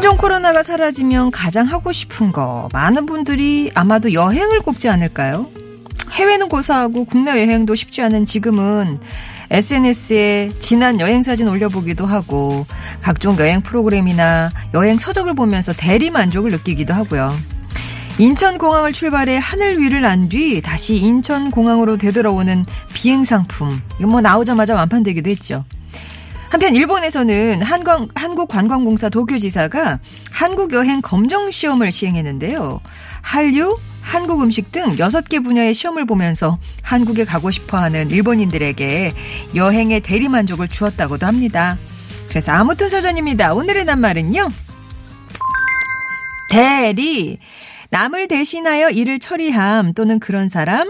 신종 코로나가 사라지면 가장 하고 싶은 거 많은 분들이 아마도 여행을 꼽지 않을까요? 해외는 고사하고 국내 여행도 쉽지 않은 지금은 SNS에 지난 여행 사진 올려보기도 하고 각종 여행 프로그램이나 여행 서적을 보면서 대리 만족을 느끼기도 하고요. 인천공항을 출발해 하늘 위를 난 뒤 다시 인천공항으로 되돌아오는 비행 상품. 이거 뭐 나오자마자 완판되기도 했죠. 한편 일본에서는 한광, 한국관광공사 도쿄지사가 한국 여행 검정 시험을 시행했는데요. 한류, 한국 음식 등 6개 분야의 시험을 보면서 한국에 가고 싶어 하는 일본인들에게 여행의 대리만족을 주었다고도 합니다. 그래서 아무튼 사전입니다. 오늘의 낱말은요. 대리. 남을 대신하여 일을 처리함 또는 그런 사람.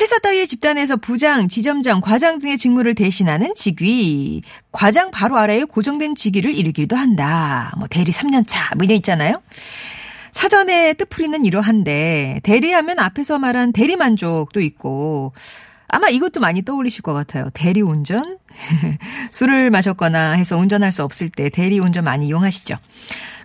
회사 따위의 집단에서 부장, 지점장, 과장 등의 직무를 대신하는 직위. 과장 바로 아래에 고정된 직위를 이루기도 한다. 뭐 대리 3년차 뭐 이런 있잖아요. 사전에 뜻풀이는 이러한데 대리하면 앞에서 말한 대리 만족도 있고 아마 이것도 많이 떠올리실 것 같아요. 대리 운전? 술을 마셨거나 해서 운전할 수 없을 때 대리 운전 많이 이용하시죠.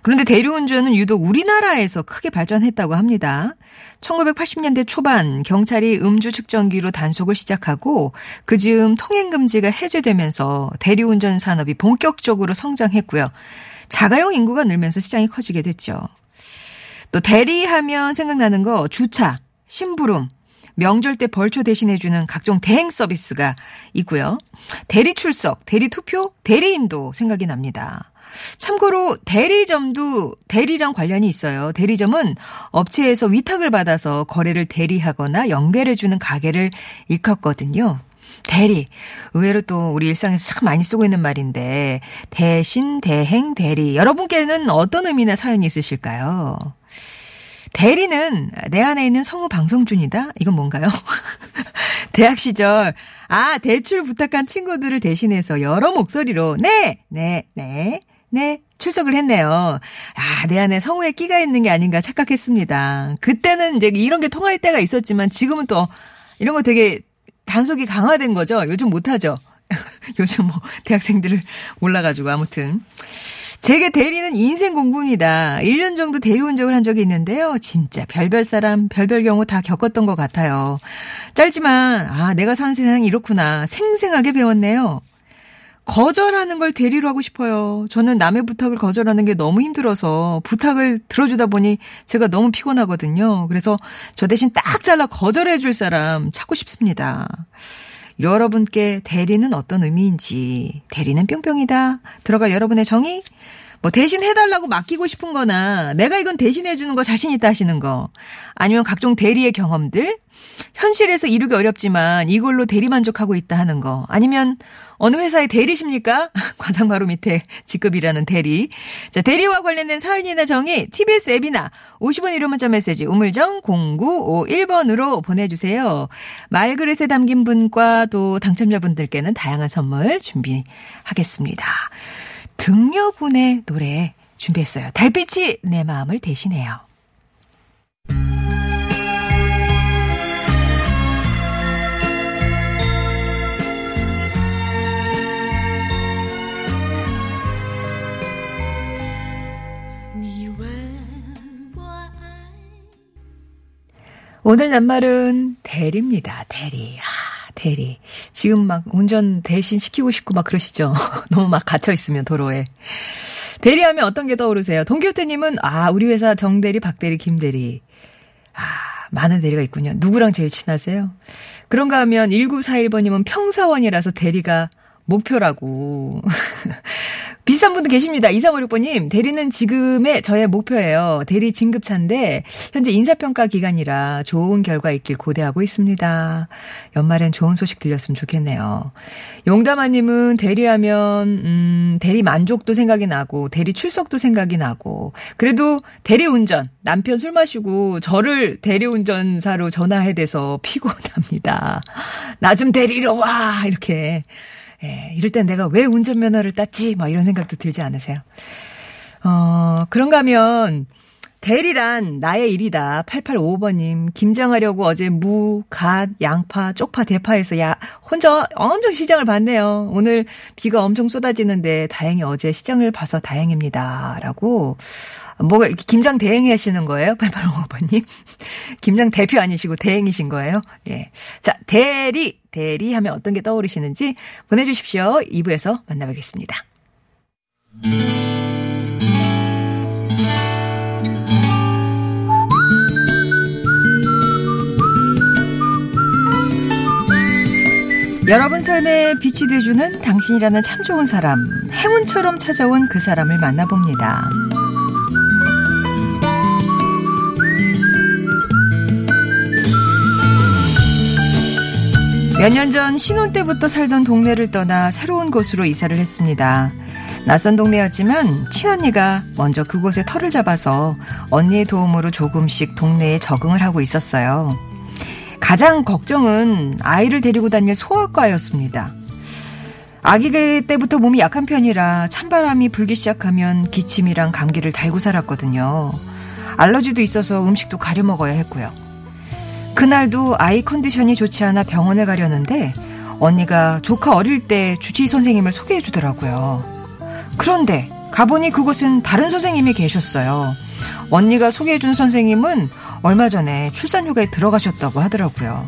그런데 대리운전은 유독 우리나라에서 크게 발전했다고 합니다. 1980년대 초반 경찰이 음주 측정기로 단속을 시작하고 그 즈음 통행금지가 해제되면서 대리운전 산업이 본격적으로 성장했고요. 자가용 인구가 늘면서 시장이 커지게 됐죠. 또 대리하면 생각나는 거 주차, 심부름, 명절 때 벌초 대신해주는 각종 대행 서비스가 있고요. 대리 출석, 대리 투표, 대리인도 생각이 납니다. 참고로 대리점도 대리랑 관련이 있어요. 대리점은 업체에서 위탁을 받아서 거래를 대리하거나 연결해주는 가게를 일컫거든요. 대리. 의외로 또 우리 일상에서 참 많이 쓰고 있는 말인데, 대신, 대행, 대리. 여러분께는 어떤 의미나 사연이 있으실까요? 대리는 내 안에 있는 성우 방송준이다? 이건 뭔가요? 대학 시절, 아, 대출 부탁한 친구들을 대신해서 여러 목소리로, 네, 네, 네, 네, 출석을 했네요. 아, 내 안에 성우의 끼가 있는 게 아닌가 착각했습니다. 그때는 이제 이런 게 통할 때가 있었지만 지금은 또 이런 거 되게 단속이 강화된 거죠. 요즘 못하죠. 요즘 뭐 대학생들을 몰라가지고 아무튼. 제게 대리는 인생 공부입니다. 1년 정도 대리운전을 한 적이 있는데요. 진짜 별별 사람, 별별 경우 다 겪었던 것 같아요. 짧지만, 아, 내가 사는 세상이 이렇구나. 생생하게 배웠네요. 거절하는 걸 대리로 하고 싶어요. 저는 남의 부탁을 거절하는 게 너무 힘들어서 부탁을 들어주다 보니 제가 너무 피곤하거든요. 그래서 저 대신 딱 잘라 거절해 줄 사람 찾고 싶습니다. 여러분께 대리는 어떤 의미인지, 대리는 뿅뿅이다. 들어갈 여러분의 정의? 뭐 대신 해달라고 맡기고 싶은 거나 내가 이건 대신 해주는 거 자신 있다 하시는 거 아니면 각종 대리의 경험들 현실에서 이루기 어렵지만 이걸로 대리 만족하고 있다 하는 거 아니면 어느 회사의 대리십니까? 과장 바로 밑에 직급이라는 대리. 자, 대리와 관련된 사연이나 정의 TBS 앱이나 50원 1호 문자 메시지 우물정 0951번으로 보내주세요. 말그릇에 담긴 분과 또 당첨자분들께는 다양한 선물 준비하겠습니다. 등려분의 노래 준비했어요. 달빛이 내 마음을 대신해요. 오늘 낱말은 대리입니다. 대리. 아, 대리. 지금 막 운전 대신 시키고 싶고 막 그러시죠? 너무 막 갇혀 있으면 도로에. 대리하면 어떤 게 떠오르세요? 동기호태님은 아 우리 회사 정대리, 박대리, 김대리. 아 많은 대리가 있군요. 누구랑 제일 친하세요? 그런가 하면 1941번님은 평사원이라서 대리가 목표라고. 비슷한 분도 계십니다. 2356번님, 대리는 지금의 저의 목표예요. 대리 진급차인데, 현재 인사평가 기간이라 좋은 결과 있길 고대하고 있습니다. 연말엔 좋은 소식 들렸으면 좋겠네요. 용담아님은 대리하면, 음, 대리 만족도 생각이 나고, 대리 출석도 생각이 나고, 그래도 대리 운전, 남편 술 마시고, 저를 대리 운전사로 전화해 대서 피곤합니다. 나 좀 데리러 와! 이렇게. 예, 이럴 땐 내가 왜 운전면허를 땄지? 막 이런 생각도 들지 않으세요? 어, 그런가 하면, 대리란 나의 일이다. 8855번님. 김장하려고 어제 무, 갓, 양파, 쪽파, 대파에서 야, 혼자 엄청 시장을 봤네요. 오늘 비가 엄청 쏟아지는데 다행히 어제 시장을 봐서 다행입니다. 라고. 뭐가, 김장 대행 하시는 거예요? 8855번님. 김장 대표 아니시고 대행이신 거예요? 예. 자, 대리, 대리 하면 어떤 게 떠오르시는지 보내주십시오. 2부에서 만나보겠습니다. 여러분 삶에 빛이 돼주는 당신이라는 참 좋은 사람, 행운처럼 찾아온 그 사람을 만나봅니다. 몇 년 전 신혼 때부터 살던 동네를 떠나 새로운 곳으로 이사를 했습니다. 낯선 동네였지만 친언니가 먼저 그곳에 터를 잡아서 언니의 도움으로 조금씩 동네에 적응을 하고 있었어요. 가장 걱정은 아이를 데리고 다닐 소아과였습니다. 아기 때부터 몸이 약한 편이라 찬바람이 불기 시작하면 기침이랑 감기를 달고 살았거든요. 알러지도 있어서 음식도 가려 먹어야 했고요. 그날도 아이 컨디션이 좋지 않아 병원에 가려는데 언니가 조카 어릴 때 주치의 선생님을 소개해 주더라고요. 그런데 가보니 그곳은 다른 선생님이 계셨어요. 언니가 소개해 준 선생님은 얼마 전에 출산 휴가에 들어가셨다고 하더라고요.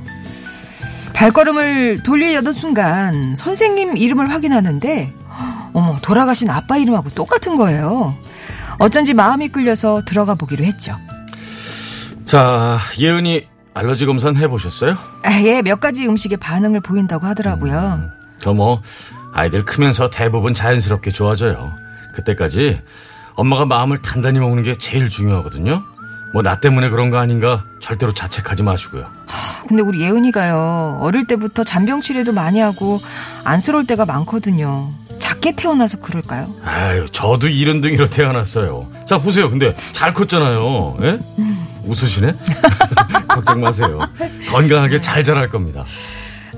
발걸음을 돌리려던 순간 선생님 이름을 확인하는데 어머 돌아가신 아빠 이름하고 똑같은 거예요. 어쩐지 마음이 끌려서 들어가 보기로 했죠. 자, 예은이 알러지 검사는 해보셨어요? 아, 예, 몇 가지 음식에 반응을 보인다고 하더라고요. 음, 저뭐 아이들 크면서 대부분 자연스럽게 좋아져요. 그때까지 엄마가 마음을 단단히 먹는 게 제일 중요하거든요. 뭐 나 때문에 그런 거 아닌가 절대로 자책하지 마시고요. 근데 우리 예은이가요 어릴 때부터 잔병 치레도 많이 하고 안쓰러울 때가 많거든요. 작게 태어나서 그럴까요? 아유, 저도 이른둥이로 태어났어요. 자, 보세요. 근데 잘 컸잖아요. 예? 음. 웃으시네? 걱정 마세요. 건강하게 잘 자랄 겁니다.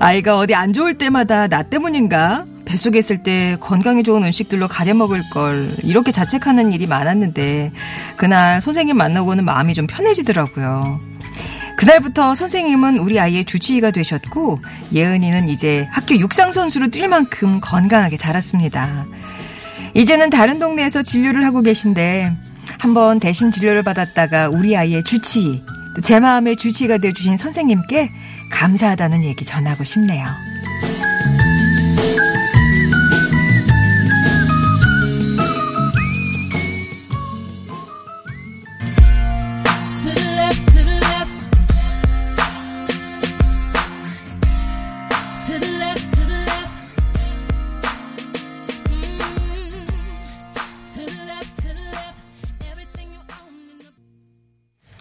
아이가 어디 안 좋을 때마다 나 때문인가? 뱃속에 있을 때 건강에 좋은 음식들로 가려 먹을 걸 이렇게 자책하는 일이 많았는데 그날 선생님 만나고는 마음이 좀 편해지더라고요. 그날부터 선생님은 우리 아이의 주치의가 되셨고 예은이는 이제 학교 육상 선수로 뛸 만큼 건강하게 자랐습니다. 이제는 다른 동네에서 진료를 하고 계신데 한번 대신 진료를 받았다가 우리 아이의 주치의, 제 마음의 주치의가 되어주신 선생님께 감사하다는 얘기 전하고 싶네요.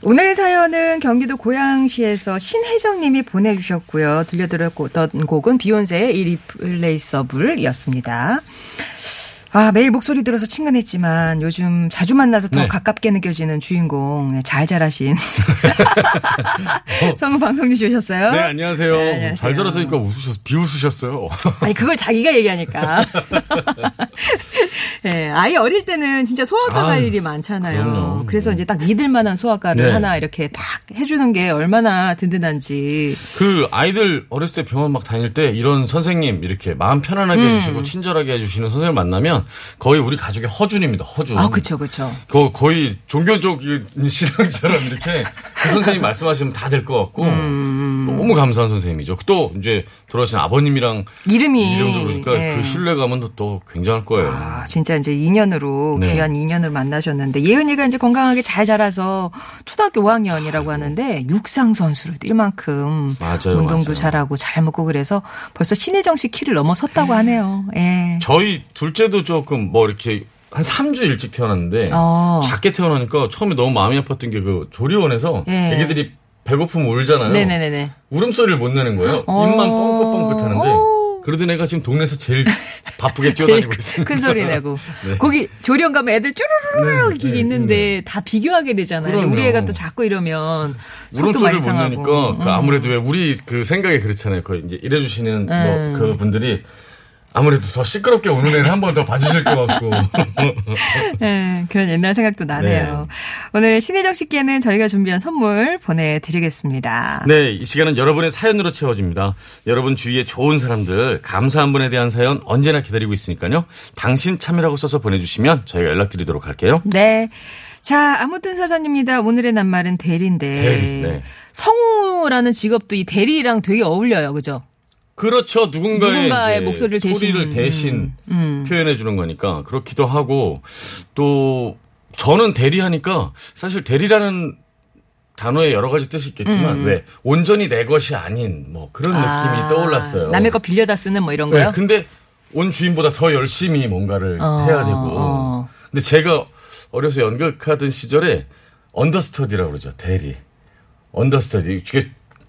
오늘의 사연은 경기도 고양시에서 신혜정님이 보내주셨고요. 들려드렸던 곡은 비욘세의 이 리플레이서블이었습니다. 아, 매일 목소리 들어서 친근했지만 요즘 자주 만나서 더 네. 가깝게 느껴지는 주인공. 네, 잘 자라신. 성우 방송님 주셨어요. 네, 안녕하세요. 네, 안녕하세요. 잘 자랐으니까 웃으셨, 비웃으셨어요. 아니, 그걸 자기가 얘기하니까. 네, 아이 어릴 때는 진짜 소아과 갈 일이 많잖아요. 그럼요. 그래서 이제 딱 믿을 만한 소아과를 네. 하나 이렇게 딱 해주는 게 얼마나 든든한지. 그 아이들 어렸을 때 병원 막 다닐 때 이런 선생님 이렇게 마음 편안하게 음. 해주시고 친절하게 해주시는 선생님 만나면 거의 우리 가족의 허준입니다. 허준. 아, 그렇죠, 그렇죠. 그 거의 종교적인 신앙처럼 이렇게 그 선생님 말씀하시면 다 될 것 같고. 음. 너무 감사한 선생님이죠. 또 이제 돌아가신 아버님이랑 이름이 이름도 그러니까 예. 그 신뢰감은 또, 또 굉장할 거예요. 아, 진짜 이제 인연으로 네. 귀한 인연을 만나셨는데 예은이가 이제 건강하게 잘 자라서 초등학교 5학년이라고 하는데 육상 선수로 뛸 만큼 맞아요, 운동도 맞아요. 잘하고 잘 먹고 그래서 벌써 신혜정 씨 키를 넘어섰다고 하네요. 예. 저희 둘째도 조금 뭐 이렇게 한 3주 일찍 태어났는데 어. 작게 태어나니까 처음에 너무 마음이 아팠던 게 그 조리원에서 예. 애기들이 배고프면 울잖아요. 네네네네. 울음소리를 못 내는 거예요. 어. 입만 뻥긋뻥긋 하는데 어. 그러던 애가 지금 동네에서 제일 바쁘게 뛰어다니고 있습니다. 큰 소리 내고 네. 거기 조령 가면 애들 쭈루루루 네, 이렇게 네, 있는데 다 비교하게 되잖아요. 그럼요. 우리 애가 또 자꾸 이러면 울음소리를 못. 내니까 그 아무래도 왜 우리 그 생각이 그렇잖아요. 그 이제 일해주시는 음. 뭐그 분들이 아무래도 더 시끄럽게 우는 애를 한 번 더 봐주실 것 같고. 네, 그런 옛날 생각도 나네요. 오늘 신혜정 씨께는 저희가 준비한 선물 보내드리겠습니다. 네, 이 시간은 여러분의 사연으로 채워집니다. 여러분 주위에 좋은 사람들, 감사한 분에 대한 사연 언제나 기다리고 있으니까요. 당신 참여라고 써서 보내주시면 저희가 연락드리도록 할게요. 네. 자, 아무튼 사전입니다. 오늘의 낱말은 대리인데. 대리, 네. 성우라는 직업도 이 대리랑 되게 어울려요. 그죠? 그렇죠. 누군가의, 누군가의 목소리를 대신. 소리를 대신 음, 음. 표현해 주는 거니까 그렇기도 하고 또 저는 대리하니까 사실 대리라는 단어에 여러 가지 뜻이 있겠지만 왜 온전히 내 것이 아닌 뭐 그런 음. 아, 느낌이 떠올랐어요. 남의 거 빌려다 쓰는 뭐 이런 네, 거요? 근데 온 주인보다 더 열심히 뭔가를 어, 해야 되고. 어. 근데 제가 어려서 연극하던 시절에 언더스터디라고 그러죠. 대리. 언더스터디.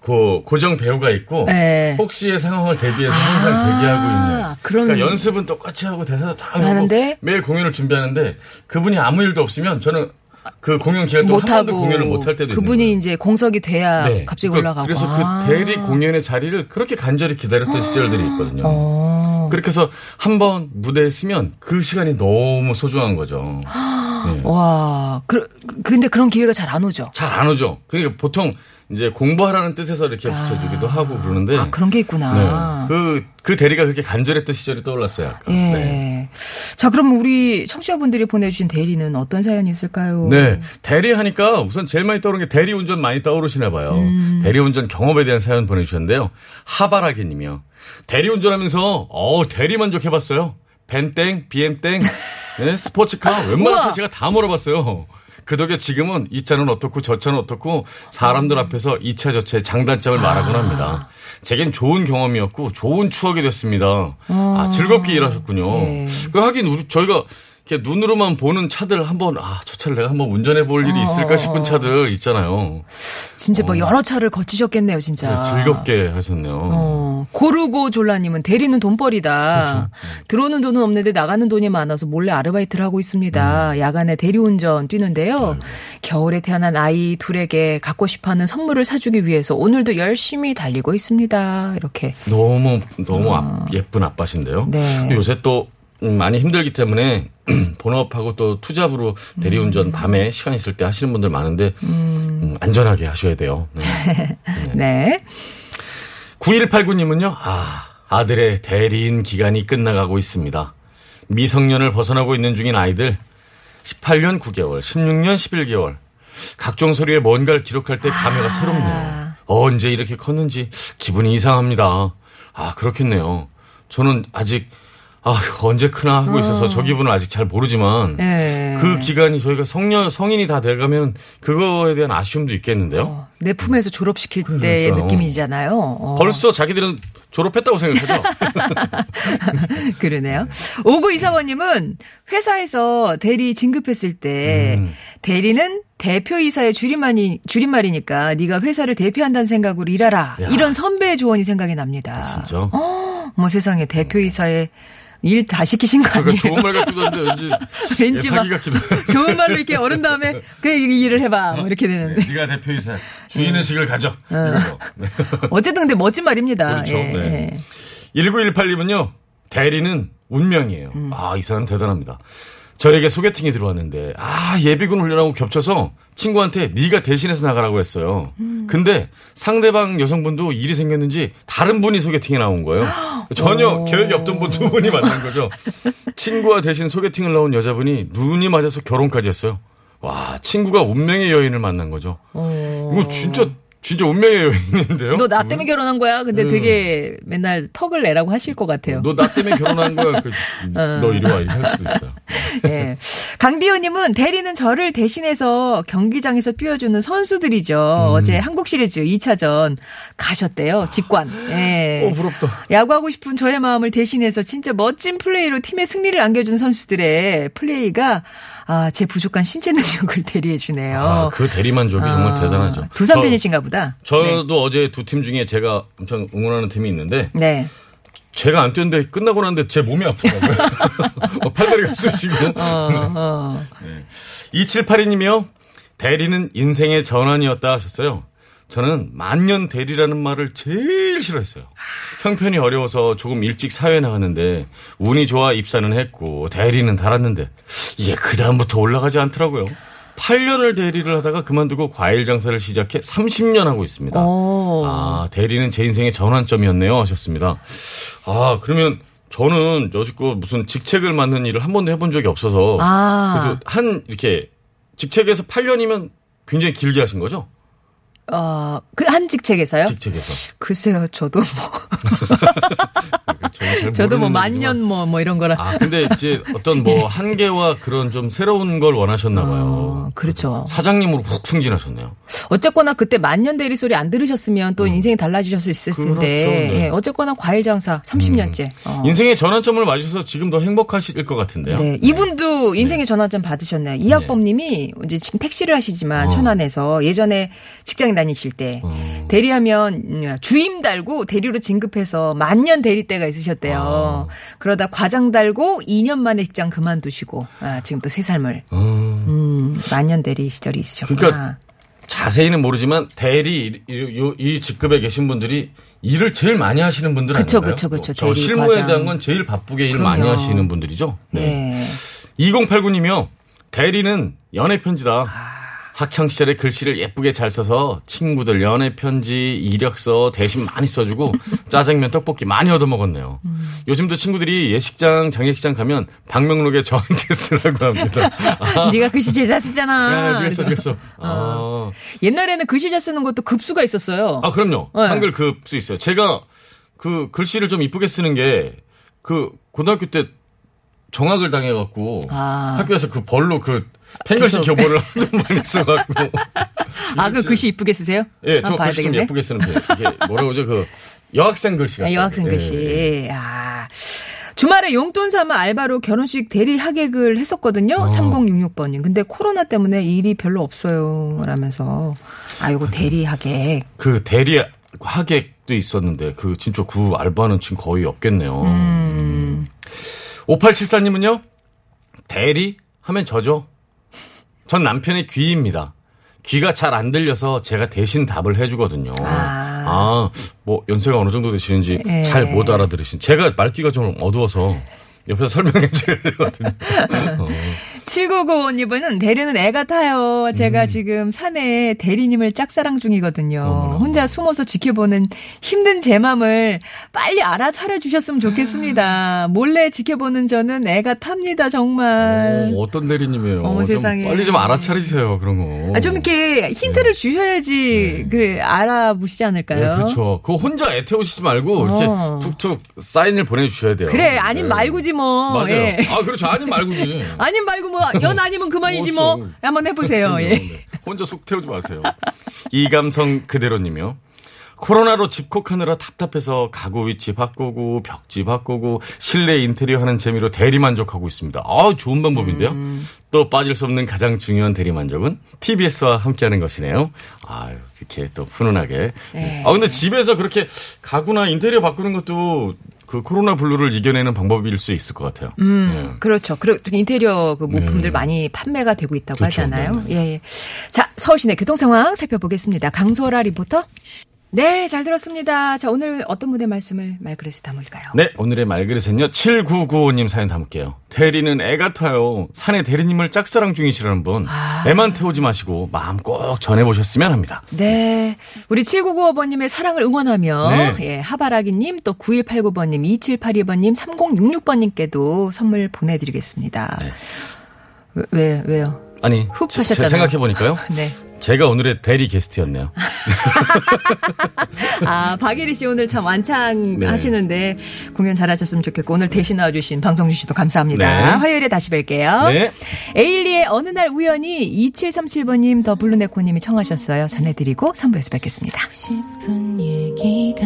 그 고정 배우가 있고 네. 혹시의 상황을 대비해서 항상 아, 대기하고 있는. 그런- 그러니까 연습은 똑같이 하고 대사도 다 하고? 매일 공연을 준비하는데 그분이 아무 일도 없으면 저는 그 공연 기간 동안 한 번도 공연을 못 할 때도 그분이. 이제 공석이 돼야 네. 갑자기 그- 올라가고. 그래서 아. 그 대리 공연의 자리를 그렇게 간절히 기다렸던 시절들이 있거든요. 어. 그렇게 해서 한 번 무대에 쓰면 그 시간이 너무 소중한 거죠. 네. 와, 그, 근데 그런 기회가 잘 안 오죠. 잘 안 오죠. 그러니까 보통 이제 공부하라는 뜻에서 이렇게 붙여주기도 하고 그러는데. 아, 그런 게 있구나. 네. 그, 그 대리가 그렇게 간절했던 시절이 떠올랐어요. 약간. 예. 네. 자, 그럼 우리 청취자분들이 보내주신 대리는 어떤 사연이 있을까요? 네. 대리 하니까 우선 제일 많이 떠오르는 게 대리 운전 많이 떠오르시나 봐요. 음. 대리 운전 경험에 대한 사연 보내주셨는데요. 하바라기 님이요. 대리 운전하면서, 어 대리 만족해봤어요. 벤땡, BM땡, 네, 스포츠카, 웬만한. 차 제가 다 몰아봤어요. 그 덕에 지금은 이 차는 어떻고 저 차는 어떻고 사람들 앞에서 이 차 저 차의 장단점을 말하곤 합니다. 제겐 좋은 경험이었고 좋은 추억이 됐습니다. 아, 즐겁게 일하셨군요. 네. 그 하긴 우리 저희가 이렇게 눈으로만 보는 차들 한번 아 저 차를 내가 한번 운전해 볼 일이 있을까 싶은 차들 있잖아요. 진짜 뭐 여러 차를 거치셨겠네요, 진짜. 네, 즐겁게 하셨네요. 어, 고르고 졸라님은 대리는 돈벌이다. 그렇죠. 들어오는 돈은 없는데 나가는 돈이 많아서 몰래 아르바이트를 하고 있습니다. 음. 야간에 대리운전 뛰는데요. 겨울에 태어난 아이 둘에게 갖고 싶어하는 선물을 사주기 위해서 오늘도 열심히 달리고 있습니다. 이렇게. 너무 너무 아- 예쁜 아빠신데요. 네. 요새 또 음, 많이 힘들기 때문에 본업하고 또 투잡으로 대리운전 음. 밤에 시간 있을 때 하시는 분들 많은데 음, 안전하게 하셔야 돼요. 네. 네. 9189님은요, 아, 아들의 대리인 기간이 끝나가고 있습니다. 미성년을 벗어나고 있는 중인 아이들, 18년 9개월, 16년 11개월, 각종 서류에 뭔가를 기록할 때 감회가 새롭네요. 언제 이렇게 컸는지 기분이 이상합니다. 아, 그렇겠네요. 저는 아직, 아, 언제 크나 하고 있어서 저 기분을 아직 잘 모르지만, 네. 그 기간이 저희가 성년, 성인이 다 돼가면 그거에 대한 아쉬움도 있겠는데요. 어, 내 품에서 졸업시킬 때의 그러니까요. 느낌이잖아요. 어. 벌써 자기들은 졸업했다고 생각하죠? 그러네요. 오구 이사원님은 회사에서 대리 진급했을 때 음. 대리는 대표이사의 줄임말이, 줄임말이니까 네가 회사를 대표한다는 생각으로 일하라. 야. 이런 선배의 조언이 생각이 납니다. 진짜? 뭐 세상에 대표이사의 일 다 시키신 거 아니에요? 그러니까 좋은 말 같기도 한데 왠지, 왠지 예, 막. 좋은 말로 이렇게 어른 다음에 그래 이 일을 해봐 뭐 이렇게 되는데 네 가 대표이사 주인의식을 가져. 이거죠. 네. 어쨌든 근데 멋진 말입니다. 그렇죠. 예, 네. 예. 1918님은요. 대리는 운명이에요. 음. 아, 이 사람 대단합니다. 저에게 소개팅이 들어왔는데 아 예비군 훈련하고 겹쳐서 친구한테 네가 대신해서 나가라고 했어요. 음. 근데 상대방 여성분도 일이 생겼는지 다른 분이 소개팅에 나온 거예요. 전혀 오. 계획이 없던 분 두 분이 만난 거죠. 친구와 대신 소개팅을 나온 여자분이 눈이 맞아서 결혼까지 했어요. 와 친구가 운명의 여인을 만난 거죠. 어. 이거 진짜 진짜 운명의 여인인데요. 너 나 때문에 결혼한 거야. 근데 되게 맨날 턱을 내라고 하실 것 같아요. 너 나 때문에 결혼한 거야. 그, 너 이리 와. 이렇게 할 수도 있어요. 예. 강디호님은 대리는 저를 대신해서 경기장에서 뛰어주는 선수들이죠. 어제 한국 시리즈 2차전 가셨대요. 직관. 예. 어, 부럽다. 야구하고 싶은 저의 마음을 대신해서 진짜 멋진 플레이로 팀의 승리를 안겨준 선수들의 플레이가 아, 제 부족한 신체 능력을 대리해 주네요. 아, 그 대리만족이 정말 대단하죠. 두산 저- 팬이신가 보다. 저도 어제 두 팀 중에 제가 엄청 응원하는 팀이 있는데 네. 제가 안 뛰었는데 끝나고 났는데 제 몸이 아프더라고요. 어, 팔다리가 쑤시고. 어, 어. 2782님이요. 대리는 인생의 전환이었다 하셨어요. 저는 만년 대리라는 말을 제일 싫어했어요. 형편이 어려워서 조금 일찍 사회에 나갔는데 운이 좋아 입사는 했고 대리는 달았는데 이게 그 다음부터 올라가지 않더라고요. 8년을 대리를 하다가 그만두고 과일 장사를 시작해 30년 하고 있습니다. 오. 아, 대리는 제 인생의 전환점이었네요 하셨습니다. 아, 그러면 저는 여지껏 무슨 직책을 맡는 일을 한 번도 해본 적이 없어서 아. 그래도 한 이렇게 직책에서 8년이면 굉장히 길게 하신 거죠? 어, 그 한 직책에서요? 직책에서. 글쎄요, 저도 뭐, 저도 뭐 만년. 뭐, 뭐 이런 거라. 아, 근데 이제 어떤 뭐 한계와 그런 좀 새로운 걸 원하셨나 봐요. 어, 그렇죠. 사장님으로 훅 승진하셨네요. 어쨌거나 그때 만년 대리 소리 안 들으셨으면 또 인생이 달라지셨을 수 있을 텐데. 음. 그렇죠, 네. 예, 어쨌거나 과일 장사 30년째. 어. 인생의 전환점을 맞으셔서 지금 더 행복하실 것 같은데요. 네. 이분도 인생의 전환점 받으셨네요. 이학범 님이 이제 지금 택시를 하시지만 어. 천안에서 예전에 직장 다니실 때 어. 대리하면 음, 주임 달고 대리로 진급해서 만년 대리 때가 있으셨 대요. 아. 그러다 과장 달고 2년 만에 직장 그만두시고 아, 지금 또 새 삶을 어. 음, 만년 대리 시절이 있으셨구나. 그러니까 자세히는 모르지만 대리 이, 이- 이 직급에 계신 분들이 일을 제일 많이 하시는 분들 그쵸, 아닌가요? 그쵸. 저 대리, 실무에 과장. 대한 건 제일 바쁘게 일 그럼요. 많이 하시는 분들이죠. 네. 2089님이요. 대리는 연애 편지다. 아. 학창 시절에 글씨를 예쁘게 잘 써서 친구들 연애 편지, 이력서 대신 많이 써주고 짜장면, 떡볶이 많이 얻어 먹었네요. 음. 요즘도 친구들이 예식장, 장례식장 가면 방명록에 저한테 쓰라고 합니다. 아, 네가 글씨 잘 쓰잖아. 야, 네가 써, 네가 그래서. 써. 아. 옛날에는 글씨 잘 쓰는 것도 급수가 있었어요. 아, 그럼요. 네. 한글 급수 있어요. 제가 그 글씨를 좀 이쁘게 쓰는 게 그 고등학교 때 정학을 당해갖고 아. 학교에서 그 벌로 그 펜글씨. 교보를 좀 많이 써갖고. 아, 그 글씨 이쁘게 쓰세요? 예, 저 글씨 좀 되겠네. 예쁘게 쓰는 편. 이게 뭐라고 그러죠? 그 여학생 글씨 같아요. 아, 여학생 예, 글씨. 예. 아. 주말에 용돈 삼아 알바로 결혼식 대리 하객을 했었거든요. 어. 3066번님. 근데 코로나 때문에 일이 별로 없어요. 라면서. 아, 요거 대리 하객. 그 대리 하객도 있었는데 그 진짜 그 알바는 지금 거의 없겠네요. 음. 5874님은요? 대리 하면 저죠. 전 남편의 귀입니다. 귀가 잘 안 들려서 제가 대신 답을 해주거든요. 아. 아, 뭐 연세가 어느 정도 되시는지 예. 잘못 알아들으신. 제가 말귀가 좀 어두워서 옆에서 설명해 줘야 되거든요. 어. 7995님은 대리는 애 같아요. 제가 지금 산에 대리님을 짝사랑 중이거든요. 음. 어머나. 혼자 숨어서 지켜보는 힘든 제 맘을 빨리 알아차려 주셨으면 좋겠습니다. 몰래 지켜보는 저는 애가 탑니다, 정말. 어, 어떤 대리님이에요? 어머, 좀 세상에. 빨리 좀 알아차리세요, 그런 거. 아, 좀 이렇게 힌트를 주셔야지, 그래, 알아보시지 네, 않을까요? 그렇죠. 그거 혼자 애 태우시지 말고 이렇게 어. 툭툭 사인을 보내주셔야 돼요. 그래, 아님 네. 말고지 뭐. 맞아요. 예. 아, 그렇죠. 아님 말고지. 아님 말고 뭐, 연 아니면 그만이지 뭐. 한번 해보세요, 예. 네. 혼자 속 태우지 마세요. 이 감성 그대로님이요. 코로나로 집콕하느라 답답해서 가구 위치 바꾸고 벽지 바꾸고 실내 인테리어 하는 재미로 대리 만족하고 있습니다. 아, 좋은 방법인데요. 음. 또 빠질 수 없는 가장 중요한 대리 만족은 TBS와 함께하는 것이네요. 아유, 이렇게 또 훈훈하게. 네. 아, 근데 집에서 그렇게 가구나 인테리어 바꾸는 것도 그 코로나 블루를 이겨내는 방법일 수 있을 것 같아요. 음, 예. 그렇죠. 그리고 인테리어 그 모품들 네. 많이 판매가 되고 있다고 그렇죠. 하잖아요. 네, 예, 예. 자, 서울시내 교통 상황 살펴보겠습니다. 강소라 리포터. 네, 잘 들었습니다. 자, 오늘 어떤 분의 말씀을 말그릇에 담을까요? 네, 오늘의 말그릇은요, 7995님 사연 담을게요. 대리는 애 같아요. 산에 대리님을 짝사랑 중이시라는 분. 아. 애만 태우지 마시고 마음 꼭 전해보셨으면 합니다. 네. 우리 7995번님의 사랑을 응원하며, 네. 예, 하바라기님, 또 9189번님, 2782번님, 3066번님께도 선물 보내드리겠습니다. 네. 왜, 왜, 왜요? 아니, 훅 제- 제 하셨잖아요. 생각해보니까요. 네. 제가 오늘의 대리 게스트였네요. 아, 박예리 씨 오늘 참 완창 네. 하시는데 공연 잘하셨으면 좋겠고 오늘 대신 나와주신 방송주 씨도 감사합니다. 네. 화요일에 다시 뵐게요. 네. 에일리의 어느 날 우연히 2737번님 더 블루네코님이 청하셨어요. 전해드리고 3부에서 뵙겠습니다. 싶은 얘기가